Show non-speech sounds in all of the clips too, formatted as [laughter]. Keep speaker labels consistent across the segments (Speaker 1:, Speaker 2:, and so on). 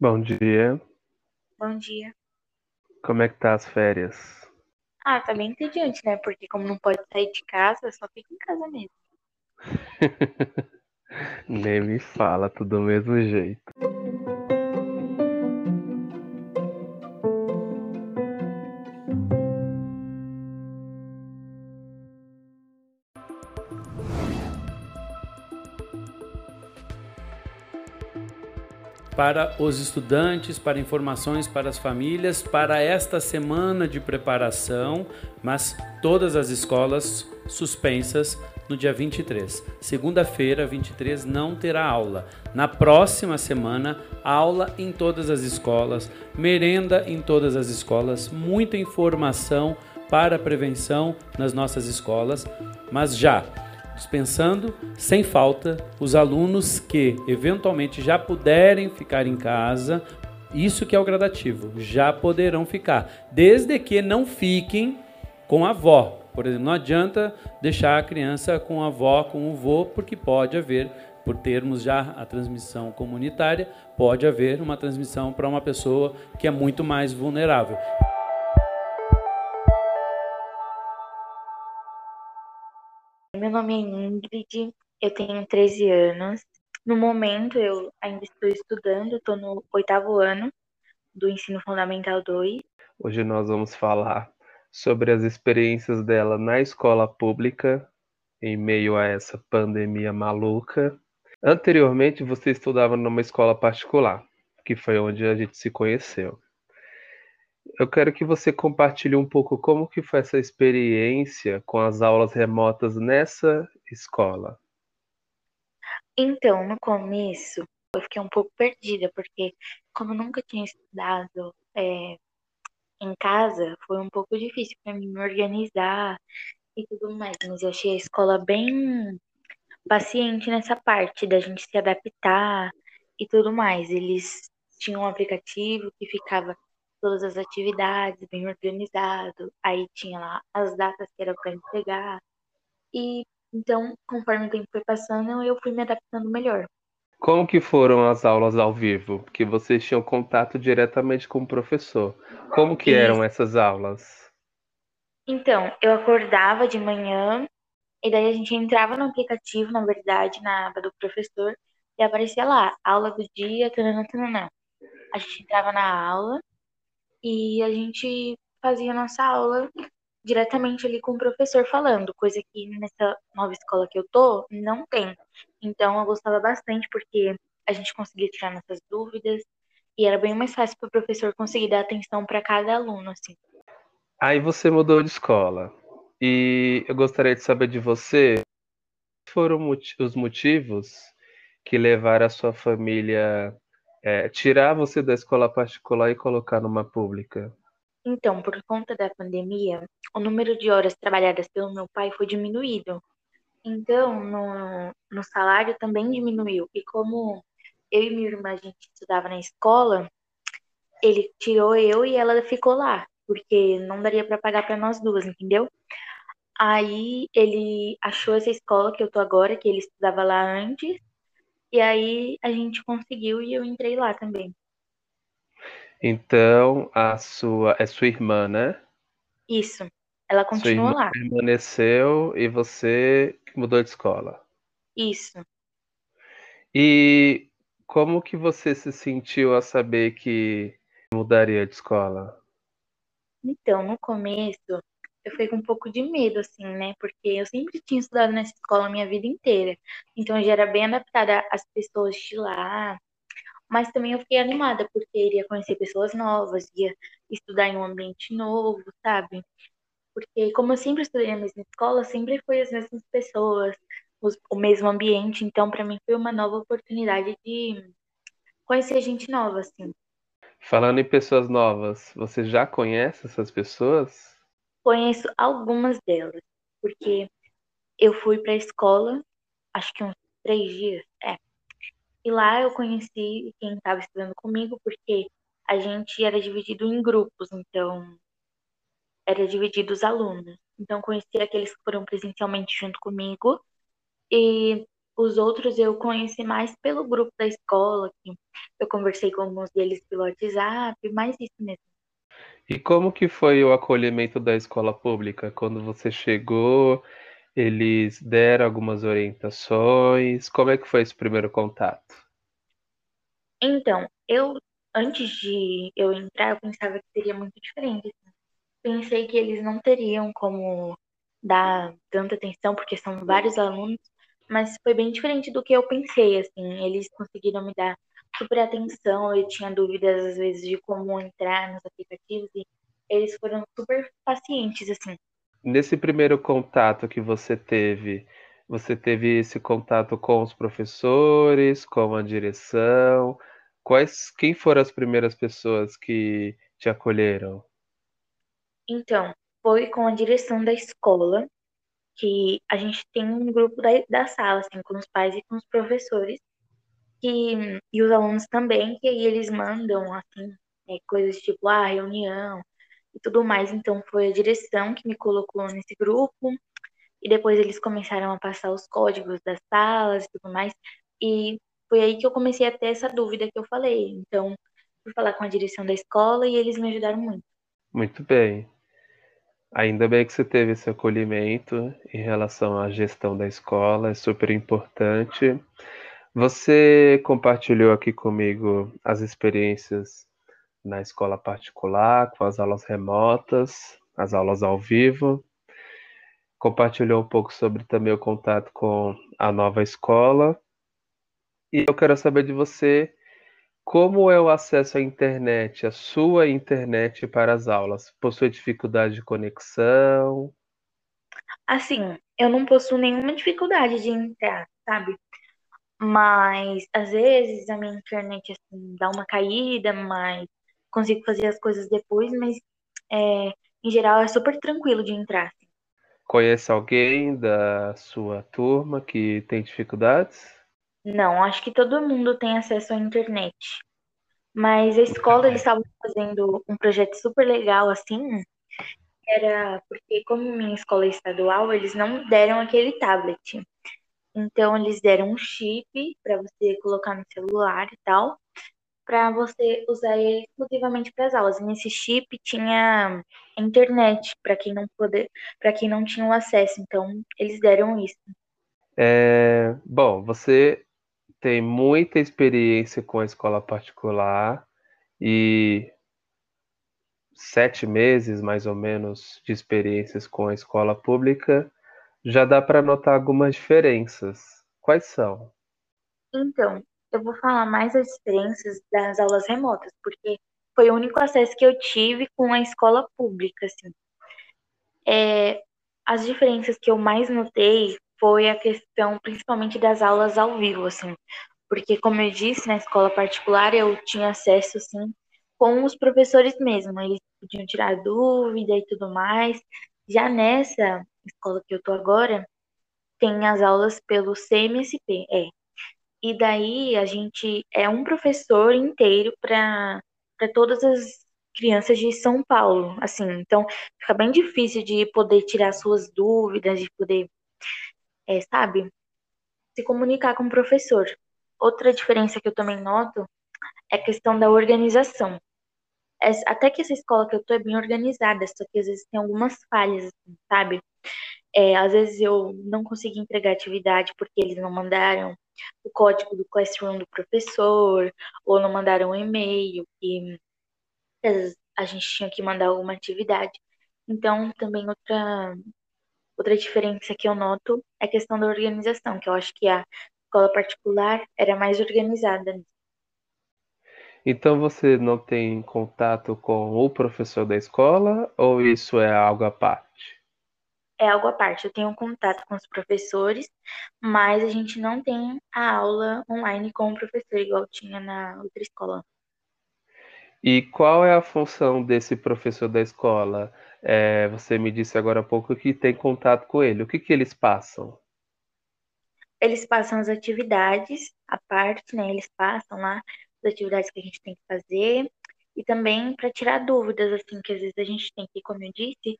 Speaker 1: Bom dia.
Speaker 2: Bom dia.
Speaker 1: Como é que tá as férias?
Speaker 2: Ah, tá bem entediante, né? Porque como não pode sair de casa, só fica em casa mesmo. [laughs]
Speaker 1: Nem me fala, tudo do mesmo jeito.
Speaker 3: Para os estudantes, para informações para as famílias, para esta semana de preparação, mas todas as escolas suspensas no dia 23. Segunda-feira, 23, não terá aula. Na próxima semana, aula em todas as escolas, merenda em todas as escolas, muita informação para prevenção nas nossas escolas, mas já dispensando sem falta os alunos que eventualmente já puderem ficar em casa. Isso que é o gradativo, já poderão ficar, desde que não fiquem com a avó. Por exemplo, não adianta deixar a criança com a avó, com o vô, porque pode haver, por termos já a transmissão comunitária, pode haver uma transmissão para uma pessoa que é muito mais vulnerável.
Speaker 2: Meu nome é Ingrid, eu tenho 13 anos. No momento, eu ainda estou estudando, estou no oitavo ano do Ensino Fundamental 2.
Speaker 1: Hoje nós vamos falar sobre as experiências dela na escola pública em meio a essa pandemia maluca. Anteriormente, você estudava numa escola particular, que foi onde a gente se conheceu. Eu quero que você compartilhe um pouco como que foi essa experiência com as aulas remotas nessa escola.
Speaker 2: Então, no começo, eu fiquei um pouco perdida, porque como eu nunca tinha estudado é, em casa, foi um pouco difícil para mim me organizar e tudo mais. Mas eu achei a escola bem paciente nessa parte da gente se adaptar e tudo mais. Eles tinham um aplicativo que ficava todas as atividades, bem organizado. Aí tinha lá as datas que era para entregar. E então, conforme o tempo foi passando, eu fui me adaptando melhor.
Speaker 1: Como que foram as aulas ao vivo? Que vocês tinham contato diretamente com o professor. Como que eram essas aulas?
Speaker 2: Então, eu acordava de manhã e daí a gente entrava no aplicativo, na verdade, na aba do professor, e aparecia lá, aula do dia, tanana, tanana. A gente entrava na aula e a gente fazia nossa aula diretamente ali com o professor falando, coisa que nessa nova escola que eu tô não tem. Então eu gostava bastante porque a gente conseguia tirar nossas dúvidas e era bem mais fácil para o professor conseguir dar atenção para cada aluno assim.
Speaker 1: Aí você mudou de escola e eu gostaria de saber de você foram os motivos que levaram a sua família é, tirar você da escola particular e colocar numa pública?
Speaker 2: Então, por conta da pandemia, o número de horas trabalhadas pelo meu pai foi diminuído. Então, no, no salário também diminuiu. E como eu e minha irmã a gente estudava na escola, ele tirou eu e ela ficou lá, porque não daria para pagar para nós duas, entendeu? Aí ele achou essa escola que eu tô agora, que ele estudava lá antes, e aí a gente conseguiu e eu entrei lá também.
Speaker 1: Então, a sua é sua irmã, né?
Speaker 2: Isso. Ela continua lá.
Speaker 1: Permaneceu e você mudou de escola.
Speaker 2: Isso.
Speaker 1: E como que você se sentiu a saber que mudaria de escola?
Speaker 2: Então, no começo, eu fiquei com um pouco de medo, assim, né? Porque eu sempre tinha estudado nessa escola a minha vida inteira. Então, eu já era bem adaptada às pessoas de lá. Mas também eu fiquei animada, porque iria conhecer pessoas novas, ia estudar em um ambiente novo, sabe? Porque, como eu sempre estudei na mesma escola, sempre foi as mesmas pessoas, os, o mesmo ambiente. Então, para mim, foi uma nova oportunidade de conhecer gente nova, assim.
Speaker 1: Falando em pessoas novas, você já conhece essas pessoas?
Speaker 2: Conheço algumas delas, porque eu fui para a escola, acho que uns três dias, é. E lá eu conheci quem estava estudando comigo, porque a gente era dividido em grupos, então era dividido os alunos. Então conheci aqueles que foram presencialmente junto comigo e os outros eu conheci mais pelo grupo da escola, que eu conversei com alguns deles pelo WhatsApp, mais isso mesmo.
Speaker 1: E como que foi o acolhimento da escola pública? Quando você chegou, eles deram algumas orientações? Como é que foi esse primeiro contato?
Speaker 2: Então, eu antes de eu entrar, eu pensava que seria muito diferente. Pensei que eles não teriam como dar tanta atenção, porque são vários alunos, mas foi bem diferente do que eu pensei, assim. Eles conseguiram me dar super atenção, eu tinha dúvidas às vezes de como entrar nos aplicativos e eles foram super pacientes, assim.
Speaker 1: Nesse primeiro contato que você teve, você teve esse contato com os professores, com a direção? Quais, quem foram as primeiras pessoas que te acolheram?
Speaker 2: Então, foi com a direção da escola, que a gente tem um grupo da, da sala, assim, com os pais e com os professores, que, e os alunos também, que aí eles mandam, assim, é, coisas tipo, ah, reunião e tudo mais. Então, foi a direção que me colocou nesse grupo, e depois eles começaram a passar os códigos das salas e tudo mais, e foi aí que eu comecei a ter essa dúvida que eu falei. Então, fui falar com a direção da escola e eles me ajudaram muito.
Speaker 1: Muito bem. Ainda bem que você teve esse acolhimento em relação à gestão da escola, é super importante. Você compartilhou aqui comigo as experiências na escola particular, com as aulas remotas, as aulas ao vivo. Compartilhou um pouco sobre também o contato com a nova escola. E eu quero saber de você como é o acesso à internet, a sua internet para as aulas? Possui dificuldade de conexão?
Speaker 2: Assim, eu não possuo nenhuma dificuldade de entrar, sabe? Mas às vezes a minha internet assim, dá uma caída, mas consigo fazer as coisas depois, mas é, em geral é super tranquilo de entrar. Assim.
Speaker 1: Conhece alguém da sua turma que tem dificuldades?
Speaker 2: Não, acho que todo mundo tem acesso à internet. Mas a escola, eles estavam fazendo um projeto super legal, assim. Era porque, como minha escola é estadual, eles não deram aquele tablet. Então, eles deram um chip para você colocar no celular e tal, para você usar ele exclusivamente para as aulas. E nesse chip tinha internet para quem não poder, para quem não tinha o acesso. Então, eles deram isso.
Speaker 1: É, bom, você tem muita experiência com a escola particular e sete meses, mais ou menos, de experiências com a escola pública, já dá para notar algumas diferenças. Quais são?
Speaker 2: Então, eu vou falar mais as diferenças das aulas remotas, porque foi o único acesso que eu tive com a escola pública, assim. É, as diferenças que eu mais notei foi a questão principalmente das aulas ao vivo, assim, porque como eu disse, na escola particular eu tinha acesso, assim, com os professores mesmo, eles podiam tirar dúvida e tudo mais. Já nessa escola que eu tô agora, tem as aulas pelo CMSP, é. E daí a gente é um professor inteiro para todas as crianças de São Paulo, assim. Então, fica bem difícil de poder tirar suas dúvidas, de poder é, sabe, se comunicar com o professor. Outra diferença que eu também noto é a questão da organização. Até que essa escola que eu tô é bem organizada, só que às vezes tem algumas falhas, assim, sabe? É, às vezes eu não consegui entregar atividade porque eles não mandaram o código do classroom do professor, ou não mandaram um e-mail, e a gente tinha que mandar alguma atividade. Então, também outra Outra diferença que eu noto é a questão da organização, que eu acho que a escola particular era mais organizada.
Speaker 1: Então você não tem contato com o professor da escola ou isso é algo à parte?
Speaker 2: É algo à parte. Eu tenho contato com os professores, mas a gente não tem a aula online com o professor, igual tinha na outra escola.
Speaker 1: E qual é a função desse professor da escola? É, você me disse agora há pouco que tem contato com ele. O que, que eles passam?
Speaker 2: Eles passam as atividades, a parte, né? Eles passam lá as atividades que a gente tem que fazer e também para tirar dúvidas, assim, que às vezes a gente tem que, como eu disse,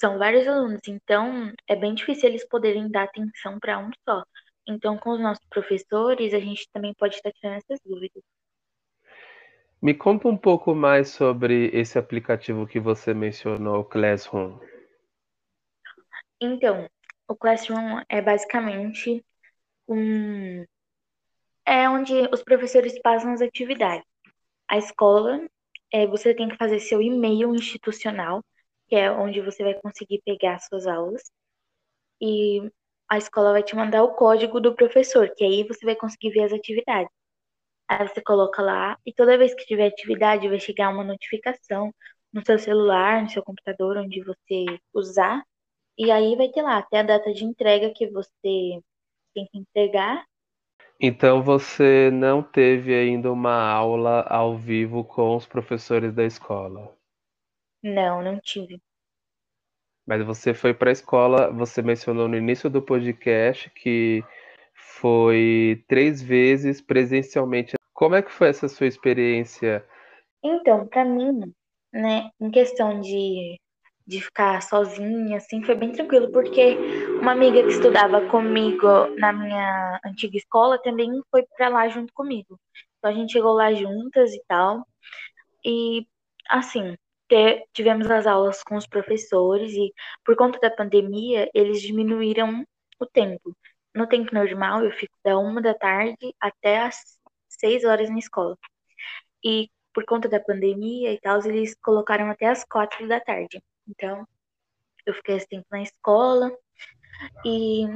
Speaker 2: são vários alunos, então é bem difícil eles poderem dar atenção para um só. Então, com os nossos professores, a gente também pode estar tirando essas dúvidas.
Speaker 1: Me conta um pouco mais sobre esse aplicativo que você mencionou, o Classroom.
Speaker 2: Então, o Classroom é basicamente um é onde os professores passam as atividades. A escola, é, você tem que fazer seu e-mail institucional, que é onde você vai conseguir pegar suas aulas. E a escola vai te mandar o código do professor, que aí você vai conseguir ver as atividades. Aí você coloca lá e toda vez que tiver atividade vai chegar uma notificação no seu celular, no seu computador, onde você usar. E aí vai ter lá até a data de entrega que você tem que entregar.
Speaker 1: Então você não teve ainda uma aula ao vivo com os professores da escola?
Speaker 2: Não, não tive.
Speaker 1: Mas você foi para a escola, você mencionou no início do podcast que foi três vezes presencialmente. Como é que foi essa sua experiência?
Speaker 2: Então, para mim, né, em questão de, de ficar sozinha, assim, foi bem tranquilo, porque uma amiga que estudava comigo na minha antiga escola também foi para lá junto comigo. Então a gente chegou lá juntas e tal. E, assim, tivemos as aulas com os professores e, por conta da pandemia, eles diminuíram o tempo. No tempo normal, eu fico da uma da tarde até as seis horas na escola. E por conta da pandemia e tal, eles colocaram até as quatro da tarde. Então, eu fiquei esse tempo na escola e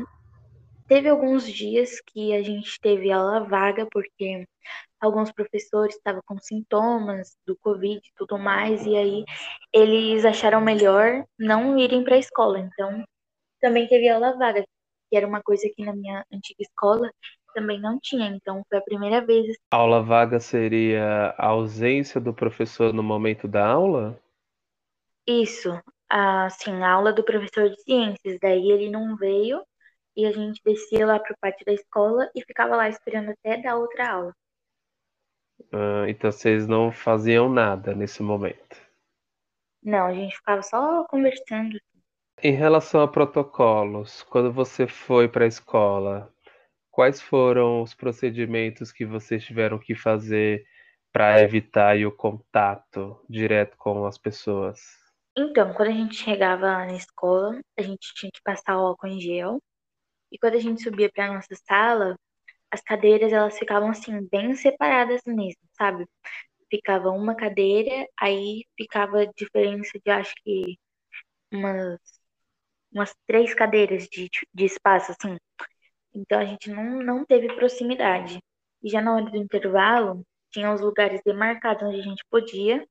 Speaker 2: teve alguns dias que a gente teve aula vaga, porque alguns professores estavam com sintomas do Covid e tudo mais, e aí eles acharam melhor não irem para a escola. Então, também teve aula vaga, que era uma coisa que na minha antiga escola também não tinha. Então, foi a primeira vez.
Speaker 1: A aula vaga seria a ausência do professor no momento da aula?
Speaker 2: Isso, assim, a aula do professor de ciências. Daí ele não veio e a gente descia lá para o pátio da escola e ficava lá esperando até dar outra aula.
Speaker 1: Ah, então vocês não faziam nada nesse momento.
Speaker 2: Não, a gente ficava só conversando.
Speaker 1: Em relação a protocolos, quando você foi para a escola, quais foram os procedimentos que vocês tiveram que fazer para evitar o contato direto com as pessoas?
Speaker 2: Então, quando a gente chegava na escola, a gente tinha que passar o álcool em gel. E quando a gente subia para nossa sala, as cadeiras elas ficavam assim bem separadas mesmo, sabe? Ficava uma cadeira, aí ficava diferença de acho que umas umas três cadeiras de, de espaço assim. Então a gente não, não teve proximidade. E já na hora do intervalo, tinha os lugares demarcados onde a gente podia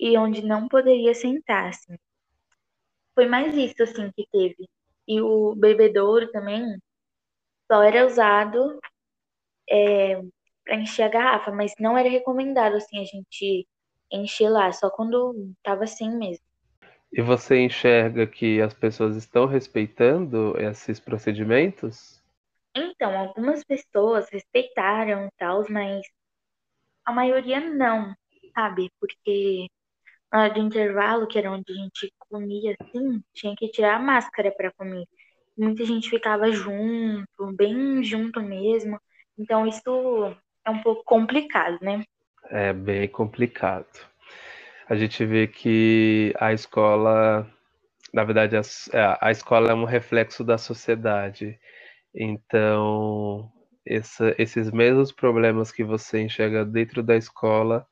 Speaker 2: e onde não poderia sentar, assim. Foi mais isso, assim, que teve. E o bebedouro também só era usado é, para encher a garrafa, mas não era recomendado assim a gente encher lá, só quando tava assim mesmo.
Speaker 1: E você enxerga que as pessoas estão respeitando esses procedimentos?
Speaker 2: Então, algumas pessoas respeitaram tal, mas a maioria não, sabe? Porque na hora do intervalo, que era onde a gente comia assim, tinha que tirar a máscara para comer. Muita gente ficava junto, bem junto mesmo. Então isso é um pouco complicado, né?
Speaker 1: É bem complicado. A gente vê que a escola, na verdade, a, é, a escola é um reflexo da sociedade. Então, essa, esses mesmos problemas que você enxerga dentro da escola,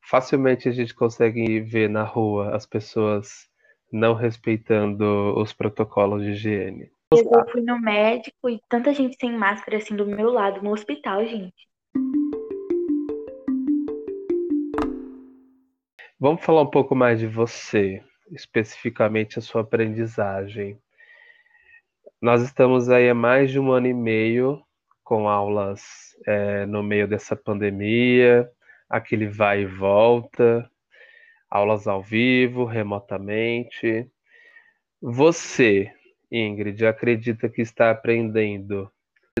Speaker 1: facilmente a gente consegue ver na rua as pessoas não respeitando os protocolos de higiene.
Speaker 2: Eu fui no médico e tanta gente sem máscara assim do meu lado no hospital, gente.
Speaker 1: Vamos falar um pouco mais de você, especificamente a sua aprendizagem. Nós estamos aí há mais de um ano e meio com aulas é, no meio dessa pandemia, aquele vai e volta, aulas ao vivo, remotamente. Você, Ingrid, acredita que está aprendendo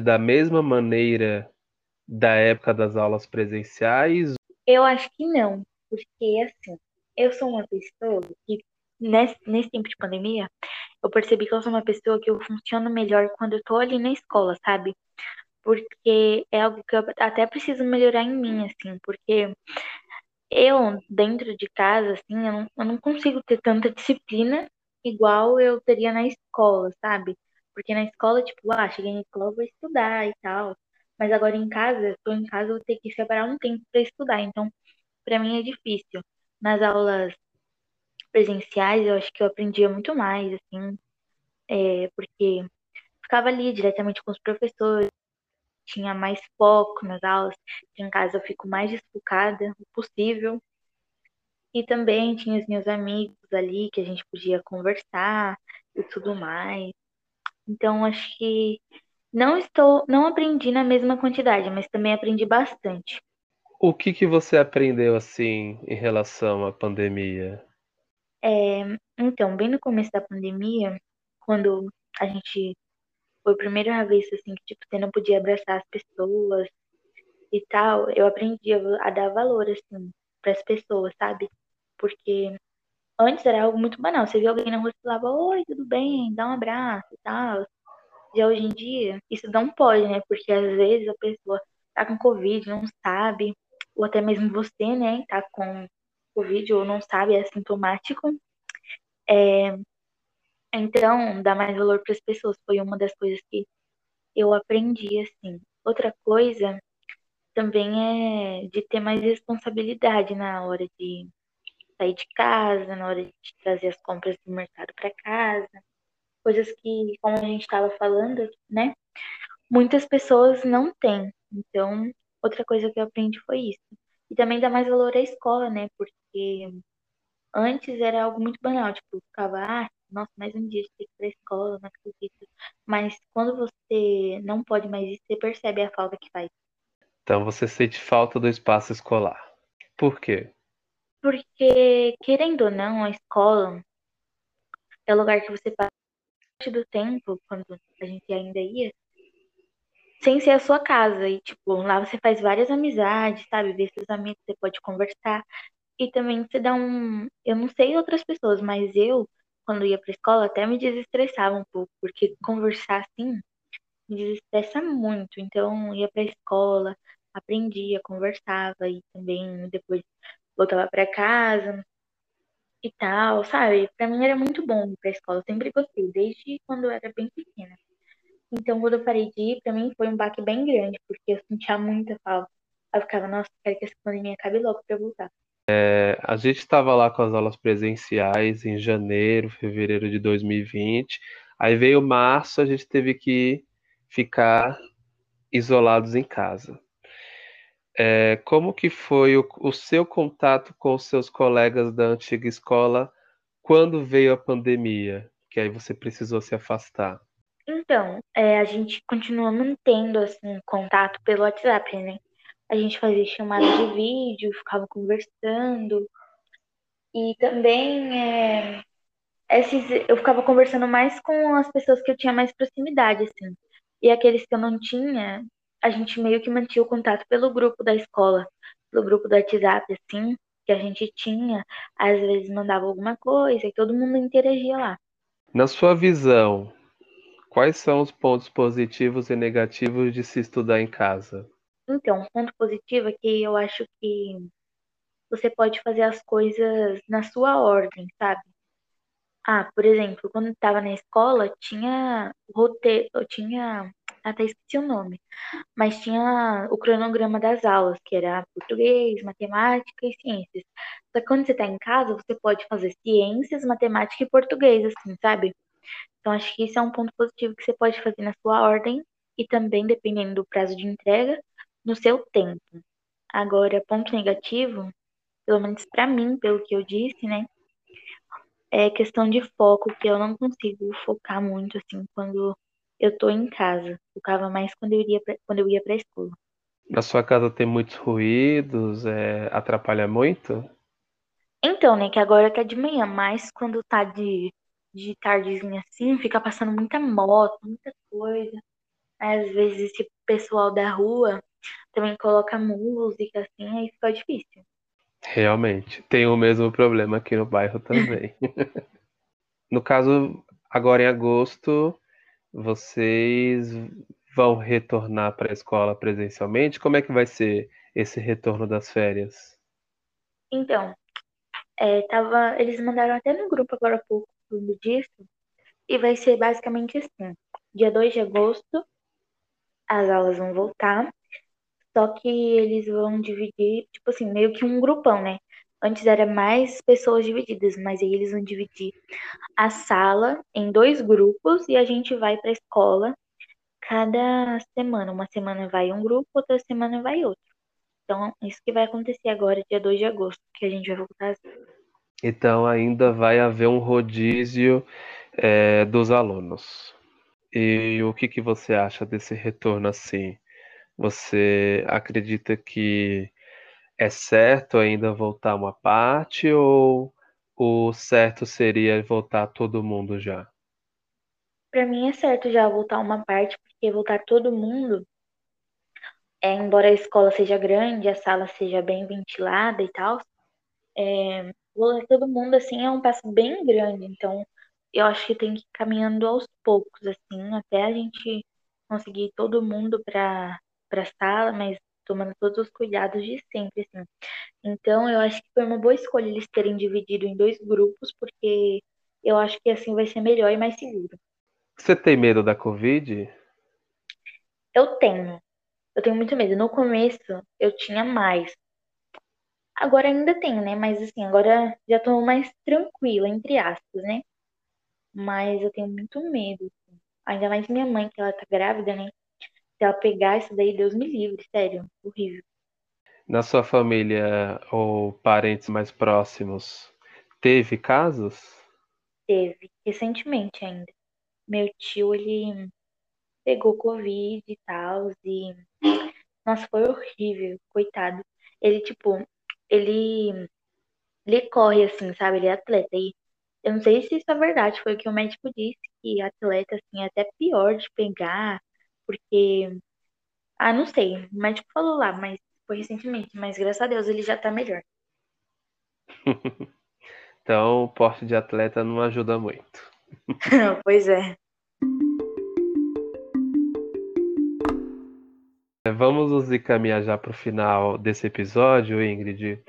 Speaker 1: da mesma maneira da época das aulas presenciais?
Speaker 2: Eu acho que não, porque assim, eu sou uma pessoa que nesse, nesse tempo de pandemia, eu percebi que eu sou uma pessoa que eu funciono melhor quando eu tô ali na escola, sabe? Porque é algo que eu até preciso melhorar em mim, assim, porque eu, dentro de casa, assim, eu não, eu não consigo ter tanta disciplina igual eu teria na escola, sabe? Porque na escola, tipo, ah, cheguei na escola, vou estudar e tal. Mas agora em casa, tô em casa, eu vou ter que separar um tempo para estudar. Então, para mim é difícil. Nas aulas presenciais, eu acho que eu aprendia muito mais, assim, é, porque ficava ali diretamente com os professores, tinha mais foco nas aulas. Em casa eu fico mais desfocada o possível. E também tinha os meus amigos ali que a gente podia conversar e tudo mais. Então acho que não estou, não aprendi na mesma quantidade, mas também aprendi bastante.
Speaker 1: O que que você aprendeu assim em relação à pandemia?
Speaker 2: É, então, bem no começo da pandemia, quando a gente foi a primeira vez assim que tipo você não podia abraçar as pessoas e tal, eu aprendi a, dar valor assim para as pessoas, sabe? Porque antes era algo muito banal. Você via alguém na rua e falava, oi, tudo bem, dá um abraço e tal. Já hoje em dia, isso não pode, né? Porque às vezes a pessoa tá com Covid, não sabe, ou até mesmo você, né, tá com Covid ou não sabe, é sintomático. É, então, dar mais valor para as pessoas foi uma das coisas que eu aprendi, assim. Outra coisa também é de ter mais responsabilidade na hora de sair de casa, na hora de trazer as compras do mercado para casa. Coisas que, como a gente estava falando, né? Muitas pessoas não têm. Então, outra coisa que eu aprendi foi isso. E também dá mais valor à escola, né? Porque antes era algo muito banal, tipo, ficava, ah, nossa, mais um dia de ter que ir pra escola, não acredito. Mas quando você não pode mais ir, você percebe a falta que faz.
Speaker 1: Então você sente falta do espaço escolar. Por quê?
Speaker 2: Porque, querendo ou não, a escola é o lugar que você passa parte do tempo, quando a gente ainda ia, sem ser a sua casa. E, tipo, lá você faz várias amizades, sabe? Vê seus amigos, você pode conversar. E também você dá um. Eu não sei outras pessoas, mas eu, quando ia pra escola, até me desestressava um pouco, porque conversar assim me desestressa muito. Então, ia pra escola, aprendia, conversava e também depois voltava para casa e tal, sabe? Para mim era muito bom ir pra escola, eu sempre gostei, desde quando eu era bem pequena. Então, quando eu parei de ir, pra mim foi um baque bem grande, porque eu sentia muita falta. Eu ficava, nossa, quero que essa pandemia acabe logo eu voltar.
Speaker 1: É, a gente estava lá com as aulas presenciais em janeiro, fevereiro de 2020. Aí veio março, a gente teve que ficar isolados em casa. É, como que foi o, o, seu contato com os seus colegas da antiga escola quando veio a pandemia? Que aí você precisou se afastar.
Speaker 2: Então, é, a gente continua mantendo assim contato pelo WhatsApp, né? A gente fazia chamada de vídeo, ficava conversando. E também é, esses, eu ficava conversando mais com as pessoas que eu tinha mais proximidade, assim. E aqueles que eu não tinha, a gente meio que mantinha o contato pelo grupo da escola, pelo grupo do WhatsApp, assim, que a gente tinha. Às vezes mandava alguma coisa e todo mundo interagia lá.
Speaker 1: Na sua visão, quais são os pontos positivos e negativos de se estudar em casa?
Speaker 2: Então, um ponto positivo é que eu acho que você pode fazer as coisas na sua ordem, sabe? Ah, por exemplo, quando eu estava na escola, tinha roteiro, tinha até esqueci o nome, mas tinha o cronograma das aulas, que era português, matemática e ciências. Só que quando você está em casa, você pode fazer ciências, matemática e português, assim, sabe? Então acho que isso é um ponto positivo que você pode fazer na sua ordem e também, dependendo do prazo de entrega, no seu tempo. Agora, ponto negativo, pelo menos para mim, pelo que eu disse, né? É questão de foco, que eu não consigo focar muito assim quando eu tô em casa. Focava mais quando eu ia pra, quando eu ia para a escola.
Speaker 1: Na sua casa tem muitos ruídos, é, atrapalha muito?
Speaker 2: Então, né, que agora tá de manhã, mas quando tá de, de tardezinha assim, fica passando muita moto, muita coisa. Às vezes esse pessoal da rua também coloca música assim, aí fica difícil.
Speaker 1: Realmente, tem o mesmo problema aqui no bairro também. [laughs] no caso, agora em agosto, vocês vão retornar para a escola presencialmente? Como é que vai ser esse retorno das férias?
Speaker 2: Então, é, tava, eles mandaram até no grupo agora há pouco tudo disso, e vai ser basicamente assim. Dia 2 de agosto, as aulas vão voltar, só que eles vão dividir, tipo assim, meio que um grupão, né? Antes era mais pessoas divididas, mas aí eles vão dividir a sala em dois grupos e a gente vai para a escola cada semana. Uma semana vai um grupo, outra semana vai outro. Então, isso que vai acontecer agora, dia 2 de agosto, que a gente vai voltar.
Speaker 1: Então, ainda vai haver um rodízio é, dos alunos. E o que, que você acha desse retorno assim? Você acredita que é certo ainda voltar uma parte ou o certo seria voltar todo mundo já?
Speaker 2: Para mim é certo já voltar uma parte, porque voltar todo mundo, é, embora a escola seja grande, a sala seja bem ventilada e tal, é, voltar todo mundo assim é um passo bem grande. Então eu acho que tem que ir caminhando aos poucos, assim, até a gente conseguir todo mundo para a sala, mas tomando todos os cuidados de sempre, assim. Então, eu acho que foi uma boa escolha eles terem dividido em dois grupos, porque eu acho que assim vai ser melhor e mais seguro.
Speaker 1: Você tem medo da Covid?
Speaker 2: Eu tenho. Eu tenho muito medo. No começo, eu tinha mais. Agora ainda tenho, né? Mas assim, agora já tô mais tranquila, entre aspas, né? Mas eu tenho muito medo. Assim. Ainda mais minha mãe, que ela tá grávida, né? Se ela pegar isso daí, Deus me livre, sério, horrível.
Speaker 1: Na sua família ou parentes mais próximos, teve casos?
Speaker 2: Teve, recentemente ainda. Meu tio, ele pegou Covid e tal, e. Nossa, foi horrível, coitado. Ele, tipo, ele. Ele corre assim, sabe? Ele é atleta. E eu não sei se isso é verdade, foi o que o médico disse, que atleta, assim, é até pior de pegar, porque. Ah, não sei, o médico falou lá, mas foi recentemente, mas graças a Deus ele já tá melhor. [laughs]
Speaker 1: então, o porte de atleta não ajuda muito. [laughs]
Speaker 2: pois é.
Speaker 1: Vamos nos encaminhar já para o final desse episódio, Ingrid.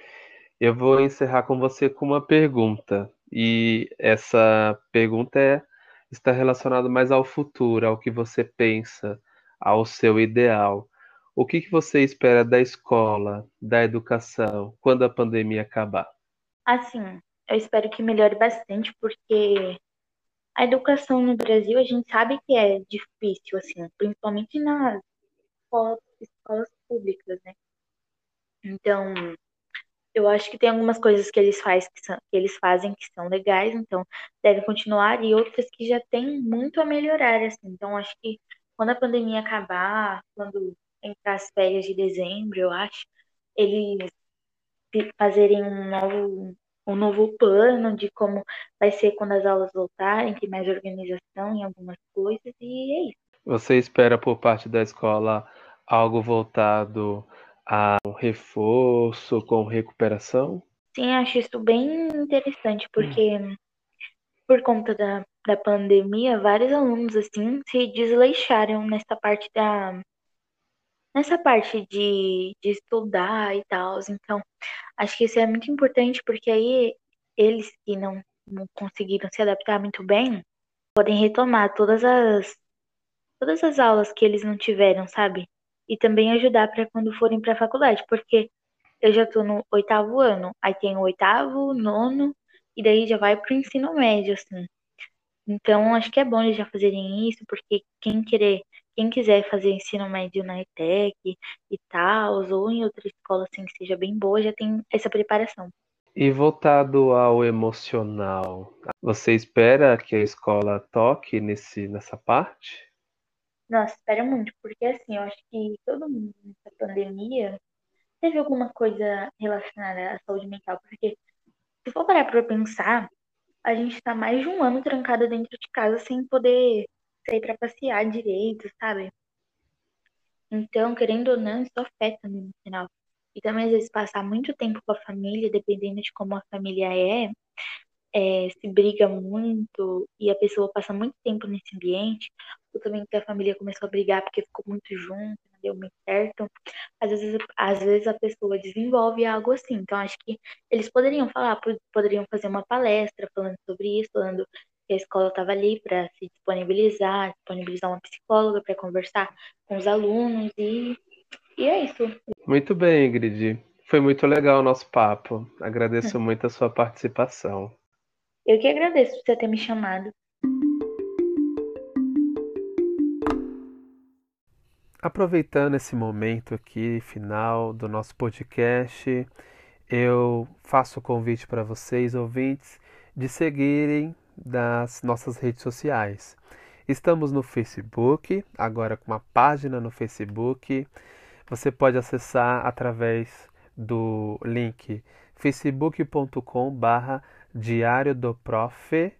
Speaker 1: Eu vou encerrar com você com uma pergunta. E essa pergunta é, está relacionada mais ao futuro, ao que você pensa, ao seu ideal. O que, que você espera da escola, da educação, quando a pandemia acabar?
Speaker 2: Assim, eu espero que melhore bastante, porque a educação no Brasil a gente sabe que é difícil, assim, principalmente nas escolas, escolas públicas, né? Então, eu acho que tem algumas coisas que eles, faz, que, são, que eles fazem que são legais, então devem continuar, e outras que já tem muito a melhorar, assim. Então, acho que quando a pandemia acabar, quando entrar as férias de dezembro, eu acho, eles fazerem um novo, um novo plano de como vai ser quando as aulas voltarem, tem mais organização em algumas coisas, e é isso.
Speaker 1: Você espera por parte da escola algo voltado a um reforço com recuperação?
Speaker 2: Sim, acho isso bem interessante, porque hum. por conta da, da pandemia, vários alunos assim se desleixaram nessa parte da nessa parte de, de estudar e tal. Então, acho que isso é muito importante porque aí eles que não, não conseguiram se adaptar muito bem podem retomar todas as todas as aulas que eles não tiveram, sabe? E também ajudar para quando forem para a faculdade, porque eu já estou no oitavo ano, aí tem o oitavo, nono, e daí já vai para o ensino médio, assim. Então, acho que é bom eles já fazerem isso, porque quem querer, quem quiser fazer ensino médio na ETEC e tal, ou em outra escola assim que seja bem boa, já tem essa preparação.
Speaker 1: E voltado ao emocional, você espera que a escola toque nesse, nessa parte?
Speaker 2: Nossa, espera muito, porque assim, eu acho que todo mundo nessa pandemia teve alguma coisa relacionada à saúde mental, porque se for parar pra pensar, a gente tá mais de um ano trancada dentro de casa sem poder sair para passear direito, sabe? Então, querendo ou não, isso afeta no final. E também, às vezes, passar muito tempo com a família, dependendo de como a família é, é, se briga muito e a pessoa passa muito tempo nesse ambiente, também que a família começou a brigar porque ficou muito junto, não deu muito certo, às vezes, às vezes a pessoa desenvolve algo assim. Então, acho que eles poderiam falar, poderiam fazer uma palestra falando sobre isso, falando que a escola estava ali para se disponibilizar, disponibilizar uma psicóloga para conversar com os alunos e, e é isso.
Speaker 1: Muito bem, Ingrid. Foi muito legal o nosso papo. Agradeço [laughs] muito a sua participação.
Speaker 2: Eu que agradeço por você ter me chamado.
Speaker 1: Aproveitando esse momento aqui, final do nosso podcast, eu faço o convite para vocês, ouvintes, de seguirem das nossas redes sociais. Estamos no Facebook, agora com uma página no Facebook. Você pode acessar através do link facebook.com/barra Diário do Prof.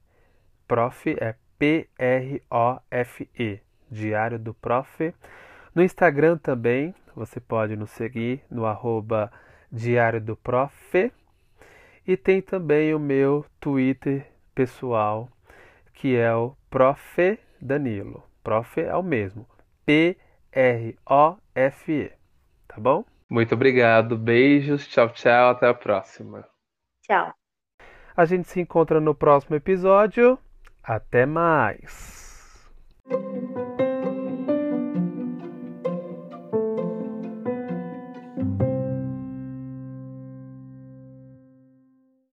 Speaker 1: Prof é P-R-O-F-E. Diário do Prof. No Instagram também, você pode nos seguir no arroba Diário do Prof. E tem também o meu Twitter pessoal, que é o Prof. Danilo. Prof é o mesmo. P-R-O-F-E. Tá bom? Muito obrigado. Beijos. Tchau, tchau. Até a próxima.
Speaker 2: Tchau.
Speaker 1: A gente se encontra no próximo episódio. Até mais!